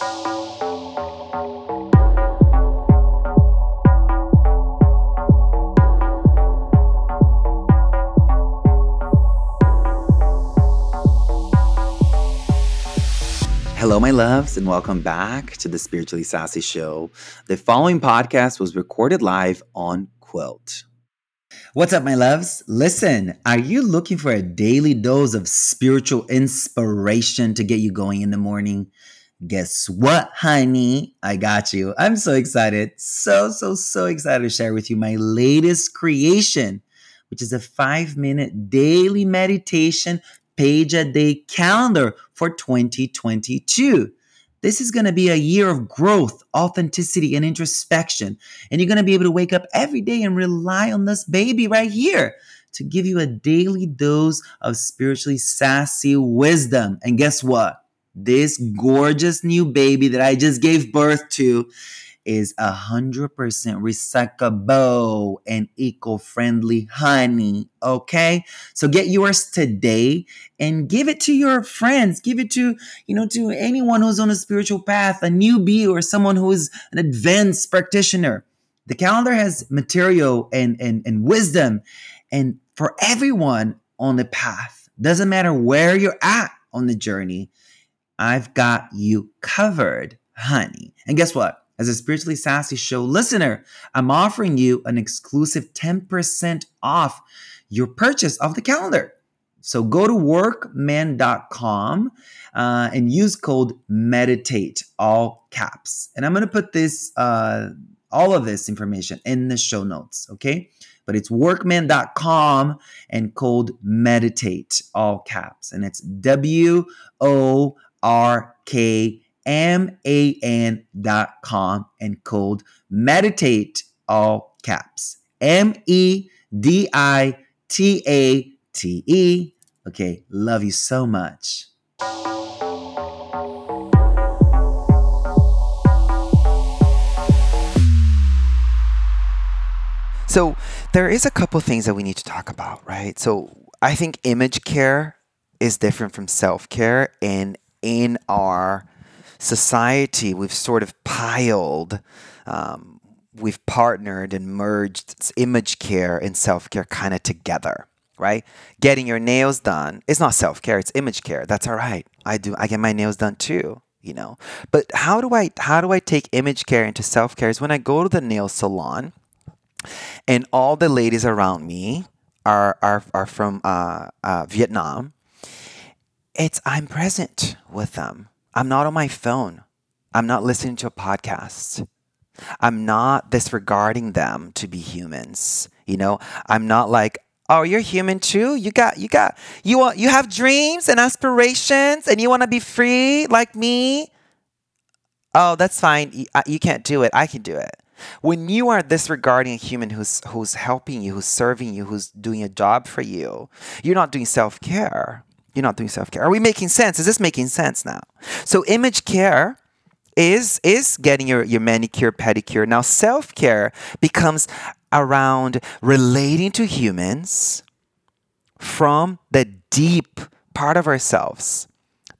Hello, my loves, and welcome back to the Spiritually Sassy Show. The following podcast was recorded live on Quilt. What's up, my loves? Listen, are you looking for a daily dose of spiritual inspiration to get you going in the morning? Guess what, honey? I got you. I'm so excited. So, so, so excited to share with you my latest creation, which is a five minute daily meditation page a day calendar for 2022. This is going to be a year of growth, authenticity, and introspection. And you're going to be able to wake up every day and rely on this baby right here to give you a daily dose of spiritually sassy wisdom. And guess what? This gorgeous new baby that I just gave birth to is 100% recyclable and eco-friendly honey, okay? So get yours today and give it to your friends, give it to, you know, to anyone who's on a spiritual path, a newbie or someone who is an advanced practitioner. The calendar has material and and and wisdom and for everyone on the path. Doesn't matter where you're at on the journey. I've got you covered, honey. And guess what? As a Spiritually Sassy Show listener, I'm offering you an exclusive 10% off your purchase of the calendar. So go to workman.com uh, and use code meditate, all caps. And I'm going to put this, uh, all of this information in the show notes, okay? But it's workman.com and code meditate, all caps. And it's W O R K M-A-N dot com and code meditate all caps. M-E-D-I-T-A-T-E. Okay, love you so much. So there is a couple things that we need to talk about, right? So I think image care is different from self-care and in our society, we've sort of piled, um, we've partnered and merged image care and self care kind of together, right? Getting your nails done is not self care; it's image care. That's all right. I do. I get my nails done too. You know, but how do I how do I take image care into self care? Is when I go to the nail salon, and all the ladies around me are are are from uh, uh, Vietnam. It's I'm present with them. I'm not on my phone. I'm not listening to a podcast. I'm not disregarding them to be humans. You know, I'm not like, oh, you're human too. You got, you got, you want, you have dreams and aspirations, and you want to be free like me. Oh, that's fine. You, can't do it. I can do it. When you are disregarding a human who's who's helping you, who's serving you, who's doing a job for you, you're not doing self care. You're not doing self care. Are we making sense? Is this making sense now? So image care is is getting your, your manicure, pedicure. Now self care becomes around relating to humans from the deep part of ourselves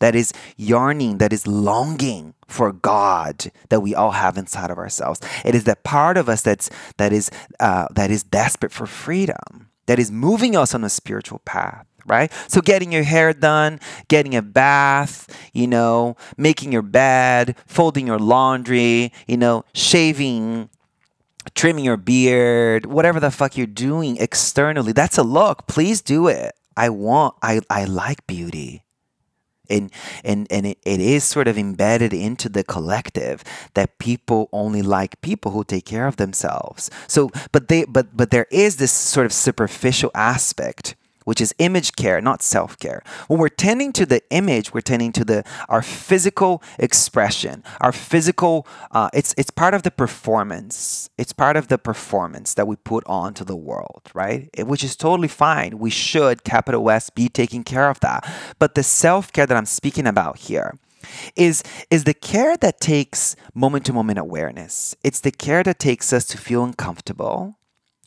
that is yearning, that is longing for God that we all have inside of ourselves. It is that part of us that's that is uh, that is desperate for freedom, that is moving us on a spiritual path right? So getting your hair done, getting a bath, you know, making your bed, folding your laundry, you know, shaving, trimming your beard, whatever the fuck you're doing externally, that's a look. Please do it. I want I I like beauty. And and and it, it is sort of embedded into the collective that people only like people who take care of themselves. So but they but but there is this sort of superficial aspect which is image care, not self care. When we're tending to the image, we're tending to the our physical expression, our physical. Uh, it's it's part of the performance. It's part of the performance that we put onto the world, right? It, which is totally fine. We should, capital S, be taking care of that. But the self care that I'm speaking about here is is the care that takes moment to moment awareness. It's the care that takes us to feel uncomfortable,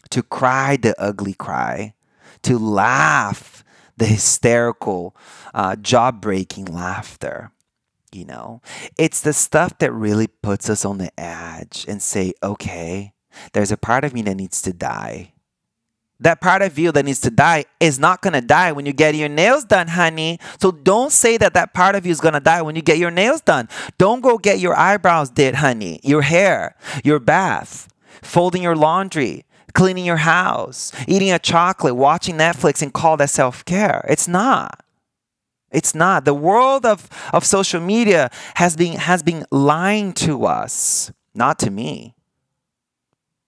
to cry the ugly cry, to laugh the hysterical, uh, jaw breaking laughter. You know, it's the stuff that really puts us on the edge and say, okay, there's a part of me that needs to die. That part of you that needs to die is not to die when you get your nails done, honey. So don't say that that part of you is to die when you get your nails done. Don't go get your eyebrows did, honey, your hair, your bath, folding your laundry, cleaning your house, eating a chocolate, watching Netflix and call that self care. It's not. It's not. The world of, of social media has been has been lying to us, not to me.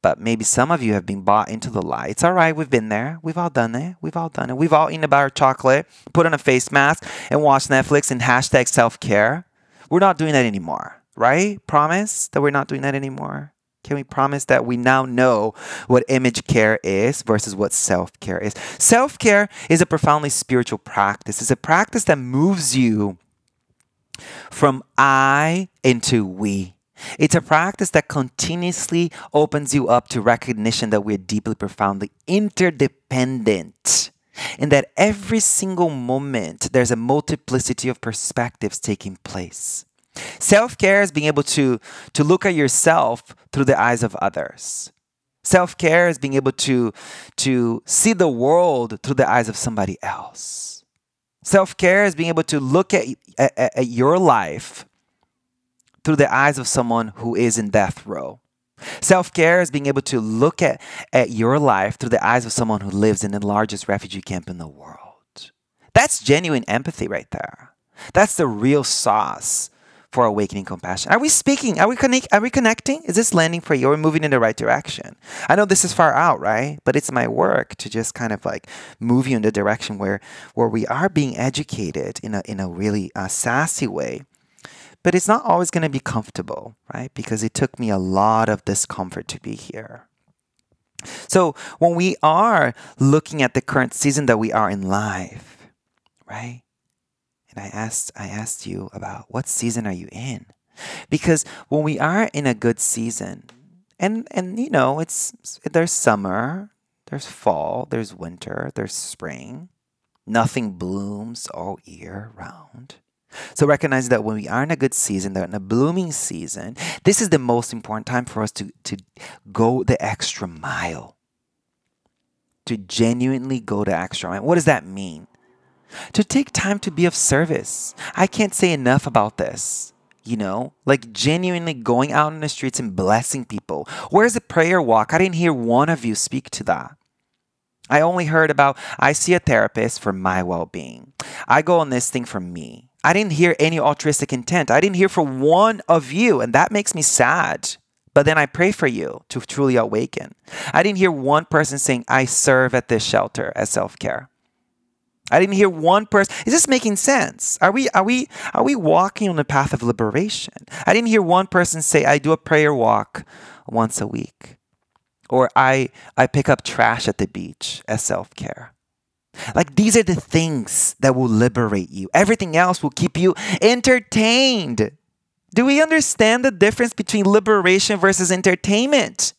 But maybe some of you have been bought into the lie. It's all right. We've been there. We've all done it. We've all done it. We've all eaten a bar of chocolate, put on a face mask, and watched Netflix and hashtag self care. We're not doing that anymore, right? Promise that we're not doing that anymore. Can we promise that we now know what image care is versus what self care is? Self care is a profoundly spiritual practice, it's a practice that moves you from I into we. It's a practice that continuously opens you up to recognition that we're deeply, profoundly interdependent. And that every single moment there's a multiplicity of perspectives taking place. Self care is being able to, to look at yourself through the eyes of others. Self care is being able to, to see the world through the eyes of somebody else. Self care is being able to look at, at, at your life through the eyes of someone who is in death row. Self care is being able to look at, at your life through the eyes of someone who lives in the largest refugee camp in the world. That's genuine empathy right there. That's the real sauce for awakening compassion. Are we speaking? Are we connect? Are we connecting? Is this landing for you? Are we moving in the right direction? I know this is far out, right? But it's my work to just kind of like move you in the direction where where we are being educated in a in a really uh, sassy way. But it's not always going to be comfortable, right? Because it took me a lot of discomfort to be here. So when we are looking at the current season that we are in life, right? And I asked I asked you about what season are you in? Because when we are in a good season, and and you know, it's there's summer, there's fall, there's winter, there's spring. Nothing blooms all year round. So recognize that when we are in a good season, that in a blooming season, this is the most important time for us to, to go the extra mile. To genuinely go the extra mile. What does that mean? To take time to be of service. I can't say enough about this. You know, like genuinely going out in the streets and blessing people. Where's the prayer walk? I didn't hear one of you speak to that. I only heard about I see a therapist for my well being. I go on this thing for me. I didn't hear any altruistic intent. I didn't hear from one of you, and that makes me sad. But then I pray for you to truly awaken. I didn't hear one person saying, I serve at this shelter as self care. I didn't hear one person. Is this making sense? Are we are we are we walking on the path of liberation? I didn't hear one person say I do a prayer walk once a week or I I pick up trash at the beach as self-care. Like these are the things that will liberate you. Everything else will keep you entertained. Do we understand the difference between liberation versus entertainment?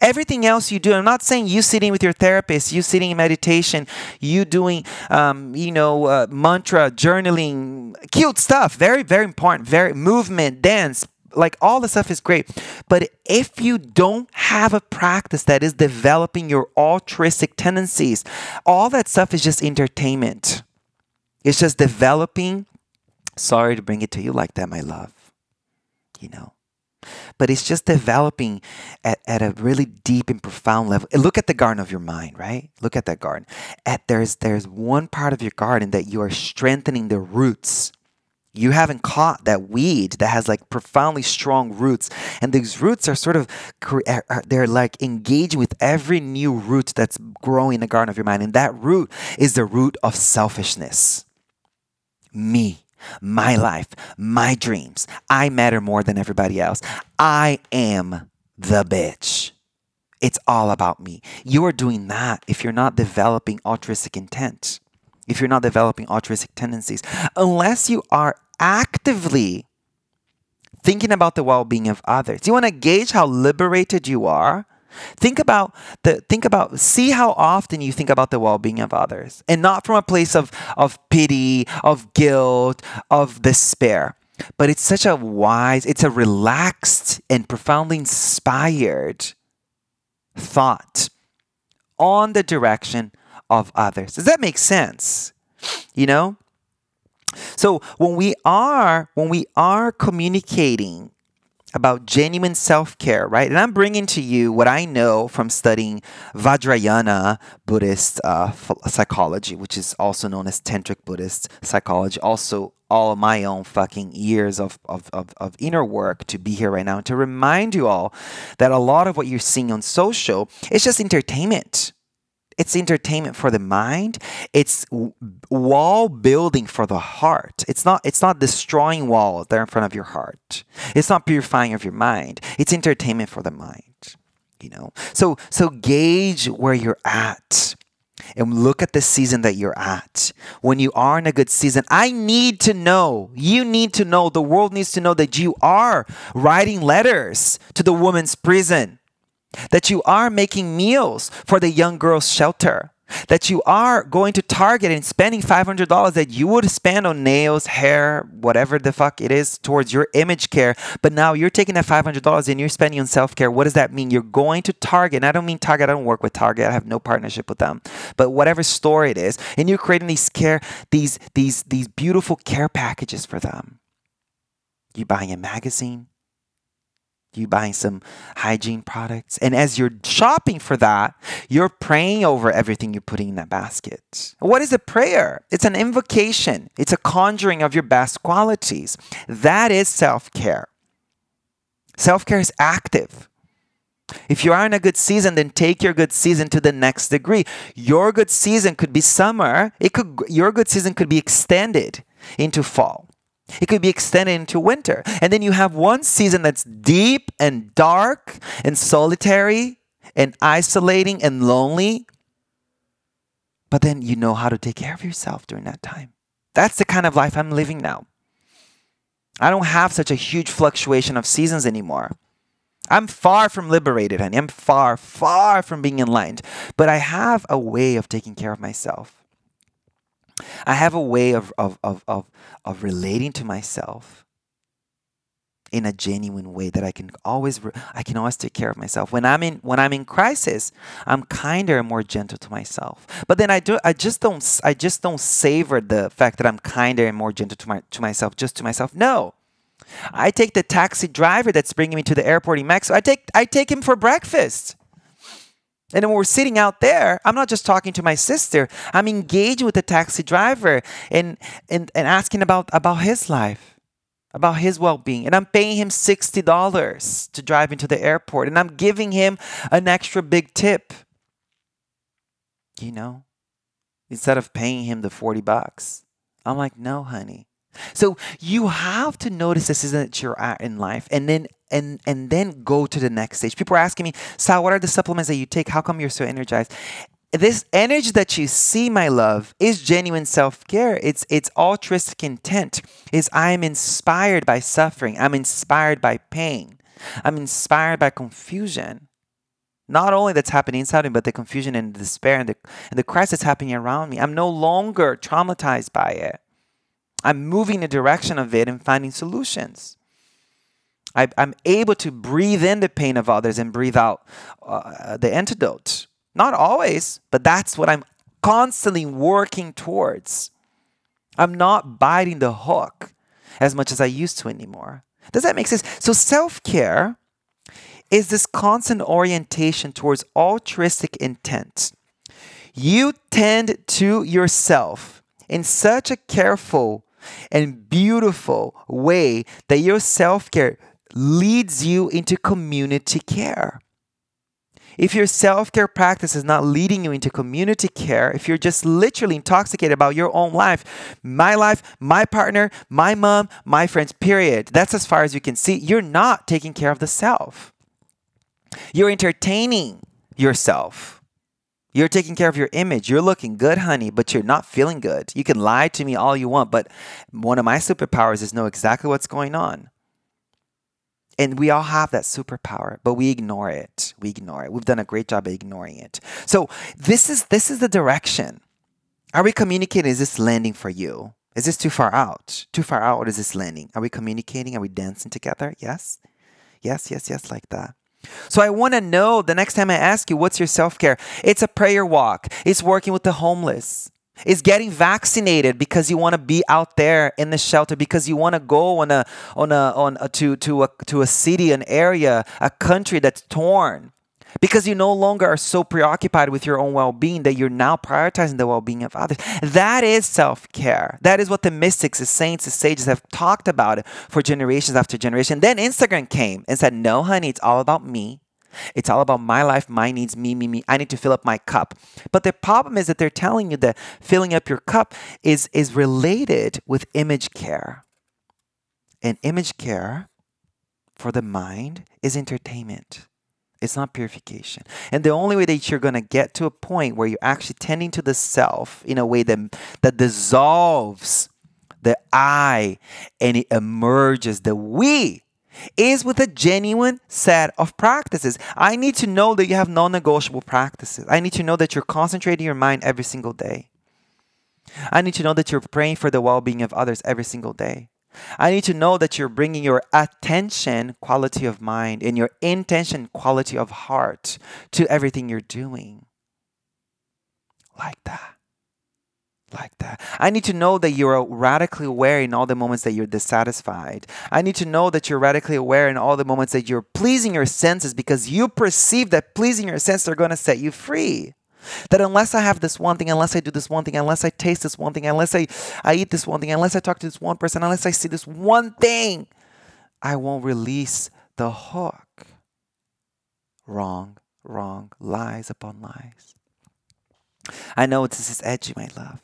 Everything else you do, I'm not saying you sitting with your therapist, you sitting in meditation, you doing, um, you know, uh, mantra, journaling, cute stuff, very, very important, very movement, dance, like all the stuff is great. But if you don't have a practice that is developing your altruistic tendencies, all that stuff is just entertainment. It's just developing. Sorry to bring it to you like that, my love. You know, but it's just developing at, at a really deep and profound level. Look at the garden of your mind, right? Look at that garden. At there's there's one part of your garden that you are strengthening the roots. You haven't caught that weed that has like profoundly strong roots, and these roots are sort of they're like engaging with every new root that's growing in the garden of your mind, and that root is the root of selfishness. Me my life, my dreams. I matter more than everybody else. I am the bitch. It's all about me. You are doing that if you're not developing altruistic intent, if you're not developing altruistic tendencies, unless you are actively thinking about the well being of others. Do you want to gauge how liberated you are? Think about the think about see how often you think about the well-being of others and not from a place of of pity, of guilt, of despair. But it's such a wise, it's a relaxed and profoundly inspired thought on the direction of others. Does that make sense? You know? So when we are when we are communicating about genuine self care, right? And I'm bringing to you what I know from studying Vajrayana Buddhist uh, psychology, which is also known as Tantric Buddhist psychology. Also, all of my own fucking years of, of, of, of inner work to be here right now and to remind you all that a lot of what you're seeing on social is just entertainment it's entertainment for the mind. It's wall building for the heart. It's not it's not destroying walls there in front of your heart. It's not purifying of your mind. It's entertainment for the mind. You know? So so gauge where you're at and look at the season that you're at. When you are in a good season, I need to know, you need to know, the world needs to know that you are writing letters to the woman's prison that you are making meals for the young girls' shelter, that you are going to Target and spending $500 that you would spend on nails, hair, whatever the fuck it is towards your image care, but now you're taking that $500 and you're spending on self care. What does that mean? You're going to Target, and I don't mean Target, I don't work with Target, I have no partnership with them, but whatever store it is, and you're creating these care, these, these, these beautiful care packages for them. You're buying a magazine, you buying some hygiene products. And as you're shopping for that, you're praying over everything you're putting in that basket. What is a prayer? It's an invocation, it's a conjuring of your best qualities. That is self care. Self care is active. If you are in a good season, then take your good season to the next degree. Your good season could be summer. It could your good season could be extended into fall. It could be extended into winter. And then you have one season that's deep and dark and solitary and isolating and lonely. But then you know how to take care of yourself during that time. That's the kind of life I'm living now. I don't have such a huge fluctuation of seasons anymore. I'm far from liberated, honey. I'm far, far from being enlightened. But I have a way of taking care of myself. I have a way of, of, of, of, of relating to myself in a genuine way that I can always I can always take care of myself. When I'm in when I'm in crisis, I'm kinder and more gentle to myself. But then I do I just don't I just don't savor the fact that I'm kinder and more gentle to my to myself just to myself. No. I take the taxi driver that's bringing me to the airport in Mexico. I take I take him for breakfast. And when we're sitting out there, I'm not just talking to my sister. I'm engaging with the taxi driver and, and, and asking about, about his life, about his well being. And I'm paying him $60 to drive into the airport. And I'm giving him an extra big tip. You know, instead of paying him the 40 bucks. I'm like, no, honey. So you have to notice this is that you're at in life and then and and then go to the next stage. People are asking me, Sah, what are the supplements that you take? How come you're so energized? This energy that you see, my love, is genuine self-care. It's it's altruistic intent. Is I am inspired by suffering. I'm inspired by pain. I'm inspired by confusion. Not only that's happening inside me, but the confusion and the despair and the, and the crisis happening around me. I'm no longer traumatized by it. I'm moving in the direction of it and finding solutions. I, am able to breathe in the pain of others and breathe out uh, the antidote. Not always, but that's what I'm constantly working towards. I'm not biting the hook as much as I used to anymore. Does that make sense? So, self care is this constant orientation towards altruistic intent. You tend to yourself in such a careful and beautiful way that your self care leads you into community care. If your self care practice is not leading you into community care, if you're just literally intoxicated about your own life, my life, my partner, my mom, my friends, period, that's as far as you can see, you're not taking care of the self. You're entertaining yourself. You're taking care of your image. You're looking good, honey, but you're not feeling good. You can lie to me all you want, but one of my superpowers is know exactly what's going on. And we all have that superpower, but we ignore it. We ignore it. We've done a great job of ignoring it. So this is this is the direction. Are we communicating? Is this landing for you? Is this too far out? Too far out, or is this landing? Are we communicating? Are we dancing together? Yes? Yes, yes, yes, like that. So I want to know the next time I ask you, what's your self care? It's a prayer walk, it's working with the homeless, is getting vaccinated because you want to be out there in the shelter because you want to go on a on a on a, to to a to a city an area a country that's torn. Because you no longer are so preoccupied with your own well-being that you're now prioritizing the well-being of others. That is self-care. That is what the mystics the saints the sages have talked about for generations after generation. Then instagram came and said no honey it's all about me it's all about my life, my needs, me, me, me. I need to fill up my cup. But the problem is that they're telling you that filling up your cup is, is related with image care. And image care for the mind is entertainment. It's not purification. And the only way that you're going to get to a point where you're actually tending to the self in a way that, that dissolves the I and it emerges the we is with a genuine set of practices. I need to know that you have non negotiable practices. I need to know that you're concentrating your mind every single day. I need to know that you're praying for the well being of others every single day. I need to know that you're bringing your attention, quality of mind, and your intention, quality of heart to everything you're doing. Like that like that. I need to know that you're radically aware in all the moments that you're dissatisfied. I need to know that you're radically aware in all the moments that you're pleasing your senses because you perceive that pleasing your senses are going to set you free. That unless I have this one thing, unless I do this one thing, unless I taste this one thing, unless I, I eat this one thing, unless I talk to this one person, unless I see this one thing, I won't release the hook. Wrong, wrong, lies upon lies. I know this is edgy, my love.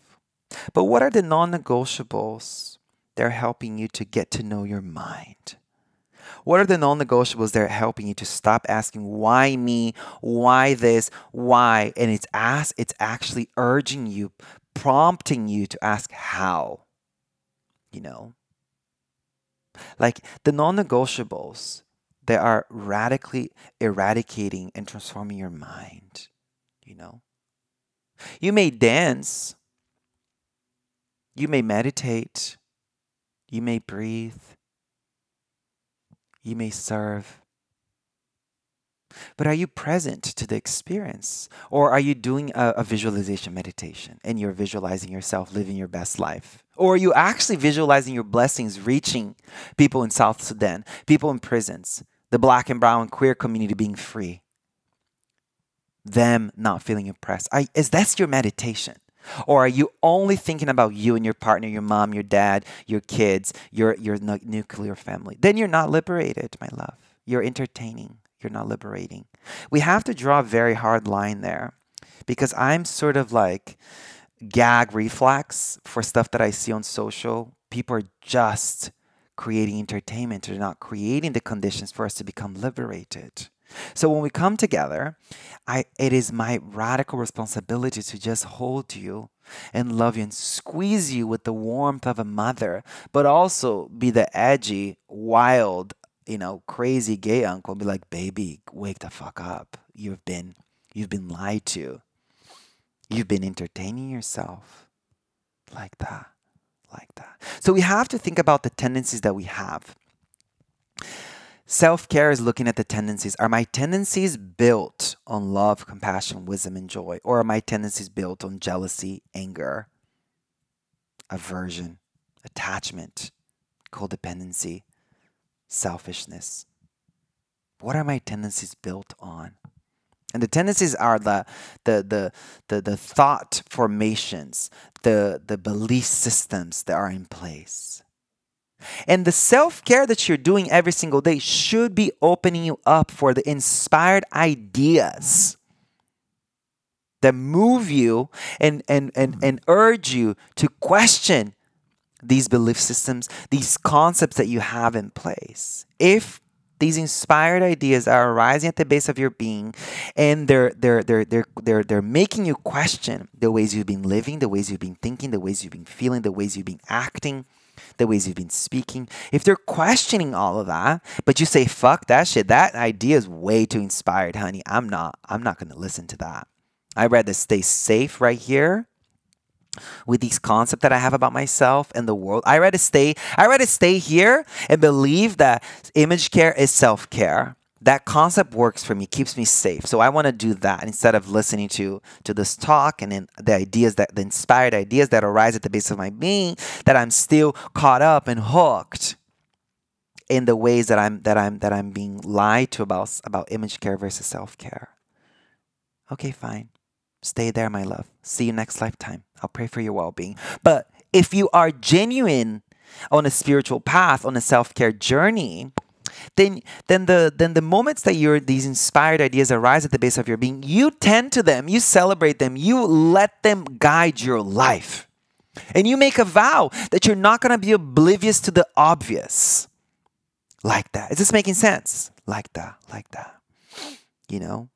But what are the non negotiables that are helping you to get to know your mind? What are the non negotiables that are helping you to stop asking, why me? Why this? Why? And it's ask, it's actually urging you, prompting you to ask how. You know? Like the non negotiables that are radically eradicating and transforming your mind. You know? You may dance you may meditate, you may breathe, you may serve. But are you present to the experience? Or are you doing a, a, visualization meditation and you're visualizing yourself living your best life? Or are you actually visualizing your blessings reaching people in South Sudan, people in prisons, the black and brown queer community being free? Them not feeling oppressed. I, is that your meditation? Or are you only thinking about you and your partner, your mom, your dad, your kids, your, your nuclear family? Then you're not liberated, my love. You're entertaining, you're not liberating. We have to draw a very hard line there because I'm sort of like gag reflex for stuff that I see on social. People are just creating entertainment, they're not creating the conditions for us to become liberated. So when we come together, I, it is my radical responsibility to just hold you and love you and squeeze you with the warmth of a mother, but also be the edgy, wild, you know, crazy gay uncle and be like, baby, wake the fuck up. You've been you've been lied to. You've been entertaining yourself like that. Like that. So we have to think about the tendencies that we have. Self care is looking at the tendencies. Are my tendencies built on love, compassion, wisdom, and joy? Or are my tendencies built on jealousy, anger, aversion, attachment, codependency, selfishness? What are my tendencies built on? And the tendencies are the the the the, the thought formations, the the belief systems that are in place. And the self care that you're doing every single day should be opening you up for the inspired ideas that move you and, and, and, mm-hmm. and urge you to question these belief systems, these concepts that you have in place. If these inspired ideas are arising at the base of your being and they're they're they're they're they're, they're making you question the ways you've been living the ways you've been thinking the ways you've been feeling the ways you've been acting the ways you've been speaking, if they're questioning all of that, but you say, fuck that shit, that idea is way too inspired, honey. I'm not, I'm not gonna listen to that. I'd rather stay safe right here with these concepts that I have about myself and the world. I rather stay, I rather stay here and believe that image care is self-care that concept works for me keeps me safe. So i want to do that instead of listening to to this talk and then the ideas that the inspired ideas that arise at the base of my being that i'm still caught up and hooked in the ways that i'm that i'm that i'm being lied to about about image care versus self-care. Okay fine. Stay there my love. See you next lifetime. I'll pray for your well-being. But if you are genuine on a spiritual path on a self-care journey then then the then the moments that your these inspired ideas arise at the base of your being, you tend to them, you celebrate them, you let them guide your life. And you make a vow that you're not going to be oblivious to the obvious. Like that. Is this making sense? Like that, like that. You know?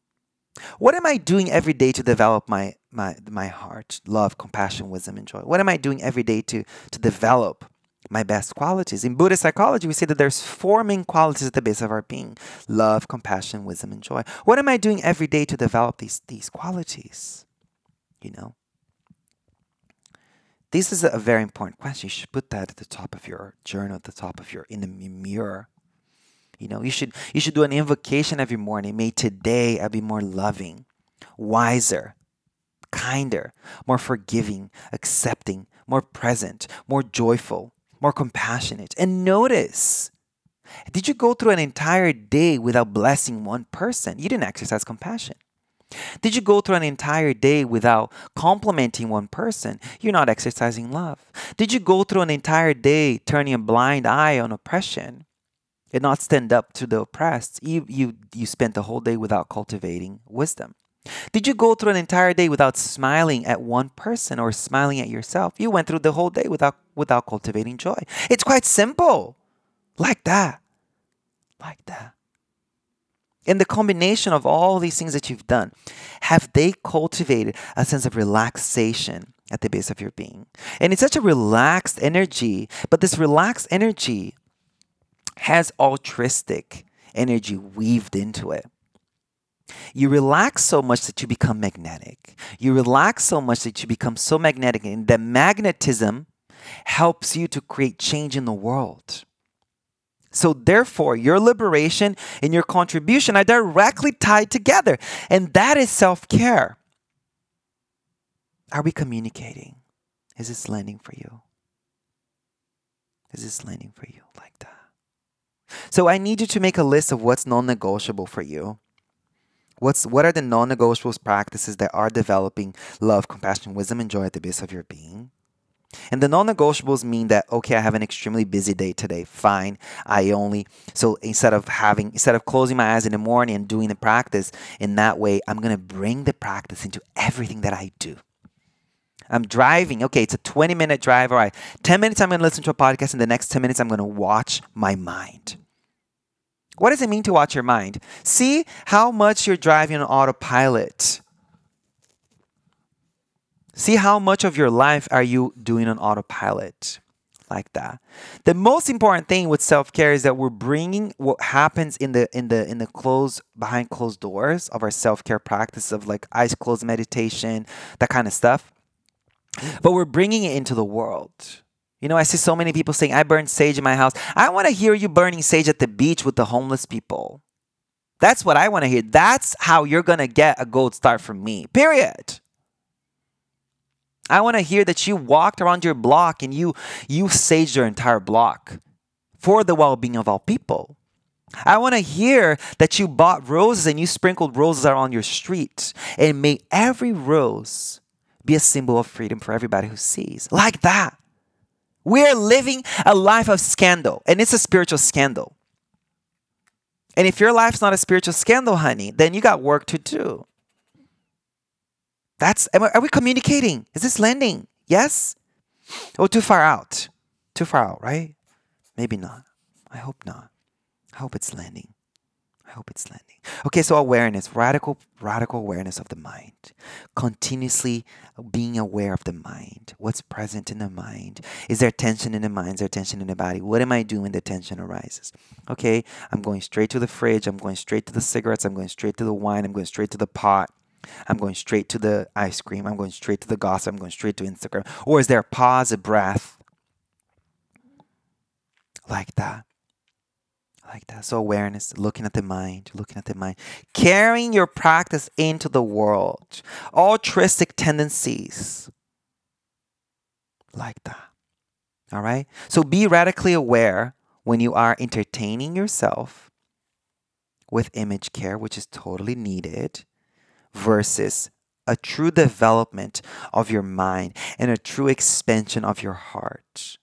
What am I doing every day to develop my my my heart, love, compassion, wisdom, and joy? What am I doing every day to to develop my best qualities. In Buddhist psychology, we say that there's four main qualities at the base of our being love, compassion, wisdom, and joy. What am I doing every day to develop these, these qualities? You know? This is a very important question. You should put that at the top of your journal, at the top of your in the mirror. You know, you should you should do an invocation every morning. May today I be more loving, wiser, kinder, more forgiving, accepting, more present, more joyful, more compassionate. And notice, did you go through an entire day without blessing one person? You didn't exercise compassion. Did you go through an entire day without complimenting one person? You're not exercising love. Did you go through an entire day turning a blind eye on oppression and not stand up to the oppressed? You, you, you spent the whole day without cultivating wisdom. Did you go through an entire day without smiling at one person or smiling at yourself? You went through the whole day without without cultivating joy. It's quite simple. Like that. Like that. And the combination of all these things that you've done, have they cultivated a sense of relaxation at the base of your being? And it's such a relaxed energy, but this relaxed energy has altruistic energy weaved into it. You relax so much that you become magnetic. You relax so much that you become so magnetic, and the magnetism helps you to create change in the world. So, therefore, your liberation and your contribution are directly tied together, and that is self care. Are we communicating? Is this landing for you? Is this landing for you like that? So, I need you to make a list of what's non negotiable for you. What's what are the non-negotiables practices that are developing love, compassion, wisdom, and joy at the base of your being? And the non-negotiables mean that okay, I have an extremely busy day today. Fine. I only so instead of having instead of closing my eyes in the morning and doing the practice in that way, I'm going to bring the practice into everything that I do. I'm driving. Okay, it's a 20 minute drive. All right. 10 minutes I'm going to listen to a podcast and the next 10 minutes I'm going to watch my mind. What does it mean to watch your mind? See how much you're driving on autopilot. See how much of your life are you doing on autopilot like that. The most important thing with self-care is that we're bringing what happens in the in the in the closed behind closed doors of our self-care practice of like eyes closed meditation, that kind of stuff. But we're bringing it into the world. You know, I see so many people saying, I burn sage in my house. I want to hear you burning sage at the beach with the homeless people. That's what I want to hear. That's how you're going to get a gold star from me, period. I want to hear that you walked around your block and you you saged your entire block for the well-being of all people. I want to hear that you bought roses and you sprinkled roses around your street and may every rose be a symbol of freedom for everybody who sees. Like that. We're living a life of scandal, and it's a spiritual scandal. And if your life's not a spiritual scandal, honey, then you got work to do. That's are we communicating? Is this landing? Yes? Oh, too far out. Too far out, right? Maybe not. I hope not. I hope it's landing. I hope it's landing. Okay, so awareness, radical, radical awareness of the mind. Continuously being aware of the mind. What's present in the mind? Is there tension in the mind? Is there tension in the body? What am I doing when the tension arises? Okay, I'm going straight to the fridge. I'm going straight to the cigarettes. I'm going straight to the wine. I'm going straight to the pot. I'm going straight to the ice cream. I'm going straight to the gossip. I'm going straight to Instagram. Or is there a pause, a breath? Like that like that. So awareness, looking at the mind, looking at the mind, carrying your practice into the world. Altruistic tendencies, like that. All right. So be radically aware when you are entertaining yourself with image care, which is totally needed, versus a true development of your mind and a true expansion of your heart.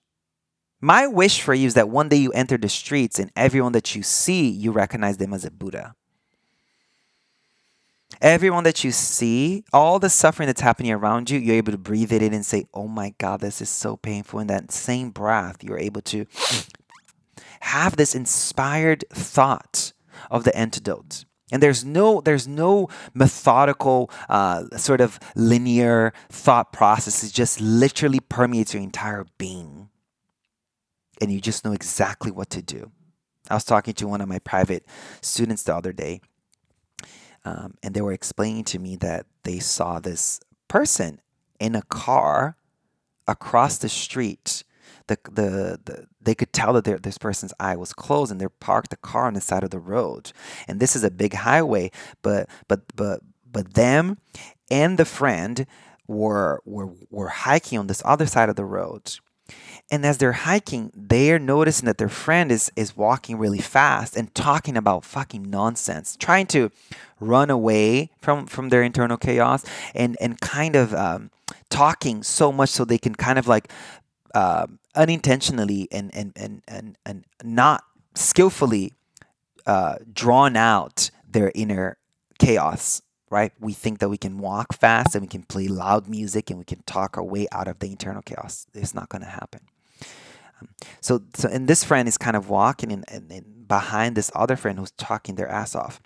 My wish for you is that one day you enter the streets and everyone that you see, you recognize them as a Buddha. Everyone that you see, all the suffering that's happening around you, you're able to breathe it in and say, Oh my God, this is so painful. In that same breath, you're able to have this inspired thought of the antidote. And there's no there's no methodical uh, sort of linear thought process. It just literally permeates your entire being and you just know exactly what to do. I was talking to one of my private students the other day, um, and they were explaining to me that they saw this person in a car across the street. The, the, the they could tell that this person's eye was closed and they parked the car on the side of the road and this is a big highway but but but but them and the friend were were were hiking on this other side of the road and as they're hiking, they're noticing that their friend is is walking really fast and talking about fucking nonsense, trying to run away from from their internal chaos and and kind of um, talking so much so they can kind of like uh, unintentionally and and and and and not skillfully uh, drawn out their inner chaos right? We think that we can walk fast and we can play loud music and we can talk our way out of the internal chaos. It's not going to happen. So, so and this friend is kind of walking in, in, in behind this other friend who's talking their ass off.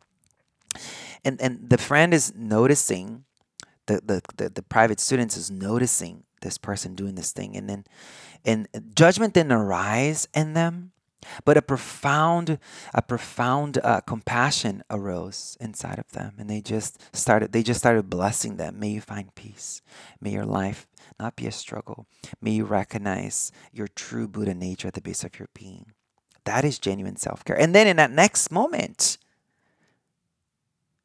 And and the friend is noticing, the, the, the, the private students is noticing this person doing this thing. And then and judgment didn't arise in them but a profound a profound uh, compassion arose inside of them and they just started they just started blessing them may you find peace may your life not be a struggle. May you recognize your true Buddha nature at the base of your being. That is genuine self care. And then in that next moment,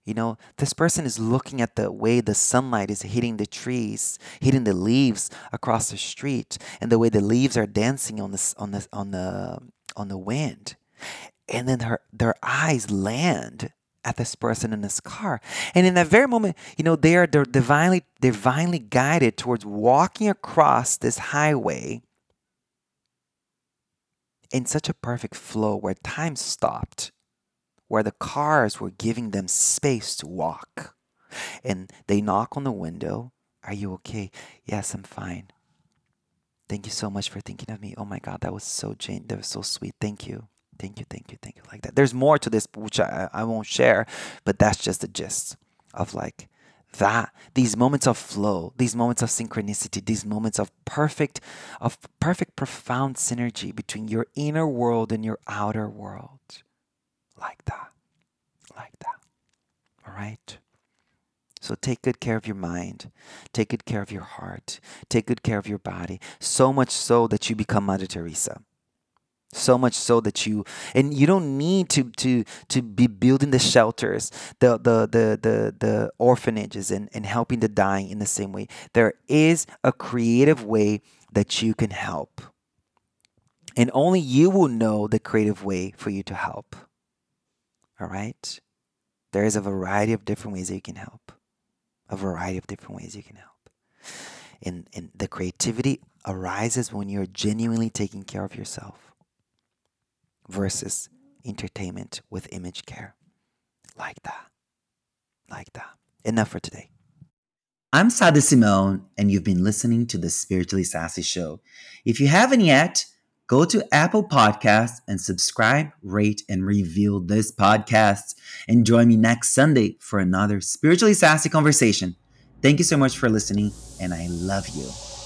you know, this person is looking at the way the sunlight is hitting the trees, hitting the leaves across the street, and the way the leaves are dancing on the on the on the on the wind. And then her their eyes land at this person in this car. And in that very moment, you know, they are they're divinely, divinely guided towards walking across this highway in such a perfect flow where time stopped, where the cars were giving them space to walk. And they knock on the window. Are you okay? Yes, I'm fine. Thank you so much for thinking of me. Oh my God, that was so Jane. That was so sweet. Thank you. Thank you, thank you, thank you. Like that. There's more to this, which I, I won't share, but that's just the gist of like that these moments of flow these moments of synchronicity these moments of perfect of perfect profound synergy between your inner world and your outer world like that like that all right so take good care of your mind. Take good care of your heart. Take good care of your body. So much so that you become mother teresa. So much so that you and you don't need to to to be building the shelters the the the the, the orphanages and, and helping the dying in the same way. There is a creative way that you can help. And only you will know the creative way for you to help. All right? There is a variety of different ways that you can help a variety of different ways you can help and and the creativity arises when you're genuinely taking care of yourself versus entertainment with image care. Like that. Like that. Enough for today. I'm Sah D'Simone, and you've been listening to the Spiritually Sassy Show. If you haven't yet, go to Apple Podcasts and subscribe, rate, and review this podcast. And join me next Sunday for another spiritually sassy conversation. Thank you so much for listening, and I love you.